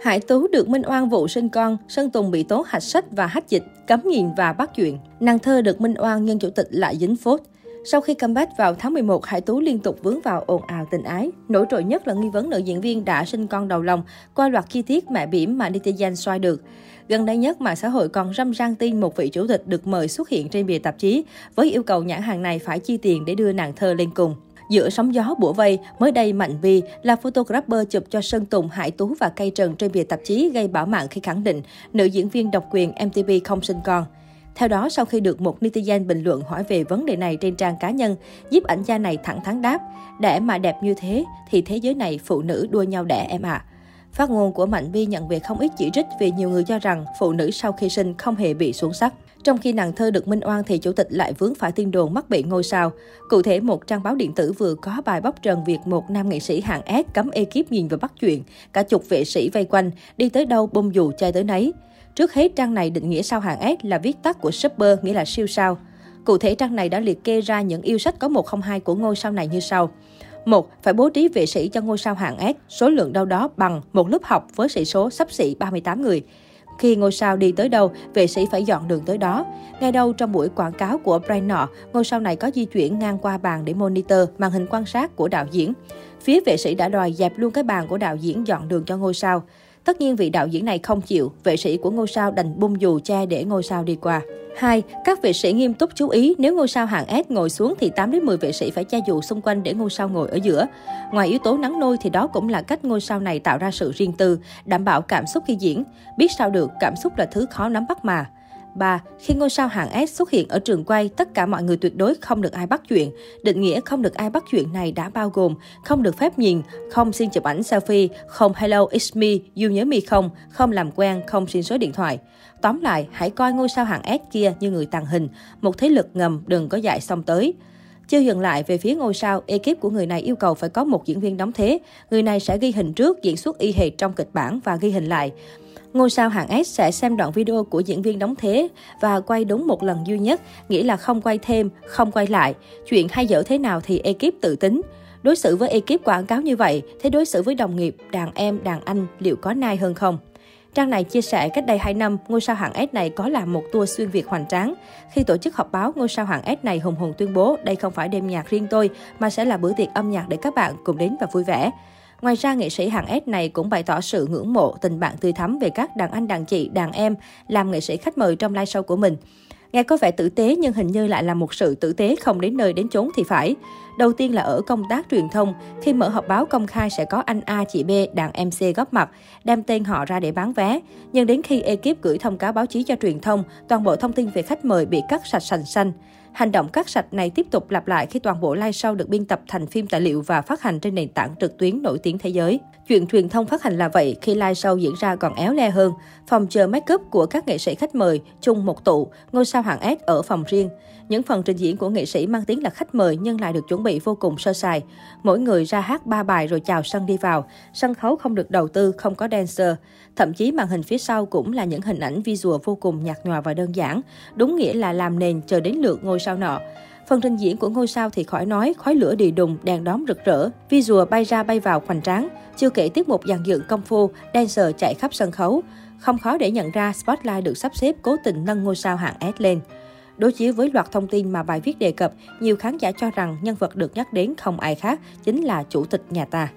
Hải Tú được minh oan vụ sinh con, Sơn Tùng bị tố hạch sách và hách dịch, cấm nhìn và bắt chuyện. Nàng thơ được minh oan nhưng chủ tịch lại dính phốt. Sau khi comeback vào tháng 11, Hải Tú liên tục vướng vào ồn ào tình ái. Nổi trội nhất là nghi vấn nữ diễn viên đã sinh con đầu lòng qua loạt chi tiết mẹ bỉm mà netizen xoay được. Gần đây nhất, mạng xã hội còn râm ran tin một vị chủ tịch được mời xuất hiện trên bìa tạp chí với yêu cầu nhãn hàng này phải chi tiền để đưa nàng thơ lên cùng. Giữa sóng gió bủa vây, mới đây Mạnh Vi là photographer chụp cho Sơn Tùng, Hải Tú và Cây Trần trên bìa tạp chí gây bão mạng khi khẳng định nữ diễn viên độc quyền MTV không sinh con. Theo đó, sau khi được một netizen bình luận hỏi về vấn đề này trên trang cá nhân, giúp ảnh gia này thẳng thắn đáp, để mà đẹp như thế thì thế giới này phụ nữ đua nhau đẻ em ạ. À. Phát ngôn của Mạnh Vi nhận về không ít chỉ trích vì nhiều người cho rằng phụ nữ sau khi sinh không hề bị xuống sắc. Trong khi nàng thơ được minh oan thì chủ tịch lại vướng phải tin đồn mắc bị ngôi sao. Cụ thể, một trang báo điện tử vừa có bài bóc trần việc một nam nghệ sĩ hạng S cấm ekip nhìn và bắt chuyện. Cả chục vệ sĩ vây quanh, đi tới đâu bông dù chơi tới nấy. Trước hết, trang này định nghĩa sao hạng S là viết tắt của super, nghĩa là siêu sao. Cụ thể, trang này đã liệt kê ra những yêu sách có 102 của ngôi sao này như sau. một Phải bố trí vệ sĩ cho ngôi sao hạng S, số lượng đâu đó bằng một lớp học với sĩ số sắp xỉ 38 người. Khi ngôi sao đi tới đâu, vệ sĩ phải dọn đường tới đó. Ngay đâu trong buổi quảng cáo của brand nọ, ngôi sao này có di chuyển ngang qua bàn để monitor màn hình quan sát của đạo diễn. Phía vệ sĩ đã đòi dẹp luôn cái bàn của đạo diễn dọn đường cho ngôi sao. Tất nhiên vị đạo diễn này không chịu, vệ sĩ của ngôi sao đành bung dù che để ngôi sao đi qua. 2. Các vệ sĩ nghiêm túc chú ý, nếu ngôi sao hạng S ngồi xuống thì 8 đến 10 vệ sĩ phải che dù xung quanh để ngôi sao ngồi ở giữa. Ngoài yếu tố nắng nôi thì đó cũng là cách ngôi sao này tạo ra sự riêng tư, đảm bảo cảm xúc khi diễn. Biết sao được, cảm xúc là thứ khó nắm bắt mà. 3. Khi ngôi sao hạng S xuất hiện ở trường quay, tất cả mọi người tuyệt đối không được ai bắt chuyện. Định nghĩa không được ai bắt chuyện này đã bao gồm không được phép nhìn, không xin chụp ảnh selfie, không hello it's me, you nhớ mi không, không làm quen, không xin số điện thoại. Tóm lại, hãy coi ngôi sao hạng S kia như người tàng hình, một thế lực ngầm đừng có dại xong tới. Chưa dừng lại về phía ngôi sao, ekip của người này yêu cầu phải có một diễn viên đóng thế. Người này sẽ ghi hình trước, diễn xuất y hệt trong kịch bản và ghi hình lại. Ngôi sao hạng S sẽ xem đoạn video của diễn viên đóng thế và quay đúng một lần duy nhất, nghĩa là không quay thêm, không quay lại. Chuyện hay dở thế nào thì ekip tự tính. Đối xử với ekip quảng cáo như vậy, thế đối xử với đồng nghiệp, đàn em, đàn anh liệu có nai hơn không? Trang này chia sẻ cách đây 2 năm, ngôi sao hạng S này có làm một tour xuyên Việt hoành tráng. Khi tổ chức họp báo, ngôi sao hạng S này hùng hùng tuyên bố đây không phải đêm nhạc riêng tôi, mà sẽ là bữa tiệc âm nhạc để các bạn cùng đến và vui vẻ. Ngoài ra, nghệ sĩ hạng S này cũng bày tỏ sự ngưỡng mộ, tình bạn tươi thắm về các đàn anh, đàn chị, đàn em làm nghệ sĩ khách mời trong live show của mình. Nghe có vẻ tử tế nhưng hình như lại là một sự tử tế không đến nơi đến chốn thì phải. Đầu tiên là ở công tác truyền thông, khi mở họp báo công khai sẽ có anh A, chị B, đàn MC góp mặt, đem tên họ ra để bán vé. Nhưng đến khi ekip gửi thông cáo báo chí cho truyền thông, toàn bộ thông tin về khách mời bị cắt sạch sành xanh. Hành động cắt sạch này tiếp tục lặp lại khi toàn bộ live show được biên tập thành phim tài liệu và phát hành trên nền tảng trực tuyến nổi tiếng thế giới. Chuyện truyền thông phát hành là vậy, khi live show diễn ra còn éo le hơn. Phòng chờ make up của các nghệ sĩ khách mời chung một tụ, ngôi sao hạng S ở phòng riêng. Những phần trình diễn của nghệ sĩ mang tiếng là khách mời nhưng lại được chuẩn bị vô cùng sơ sài. Mỗi người ra hát ba bài rồi chào sân đi vào. Sân khấu không được đầu tư, không có dancer. Thậm chí màn hình phía sau cũng là những hình ảnh visual vô cùng nhạt nhòa và đơn giản. Đúng nghĩa là làm nền chờ đến lượt ngôi sao nọ. Phần trình diễn của ngôi sao thì khỏi nói, khói lửa đi đùng, đèn đóm rực rỡ, visual bay ra bay vào hoành tráng. Chưa kể tiết mục dàn dựng công phu, dancer chạy khắp sân khấu. Không khó để nhận ra Spotlight được sắp xếp cố tình nâng ngôi sao hạng S lên. Đối chiếu với loạt thông tin mà bài viết đề cập, nhiều khán giả cho rằng nhân vật được nhắc đến không ai khác, chính là chủ tịch nhà ta.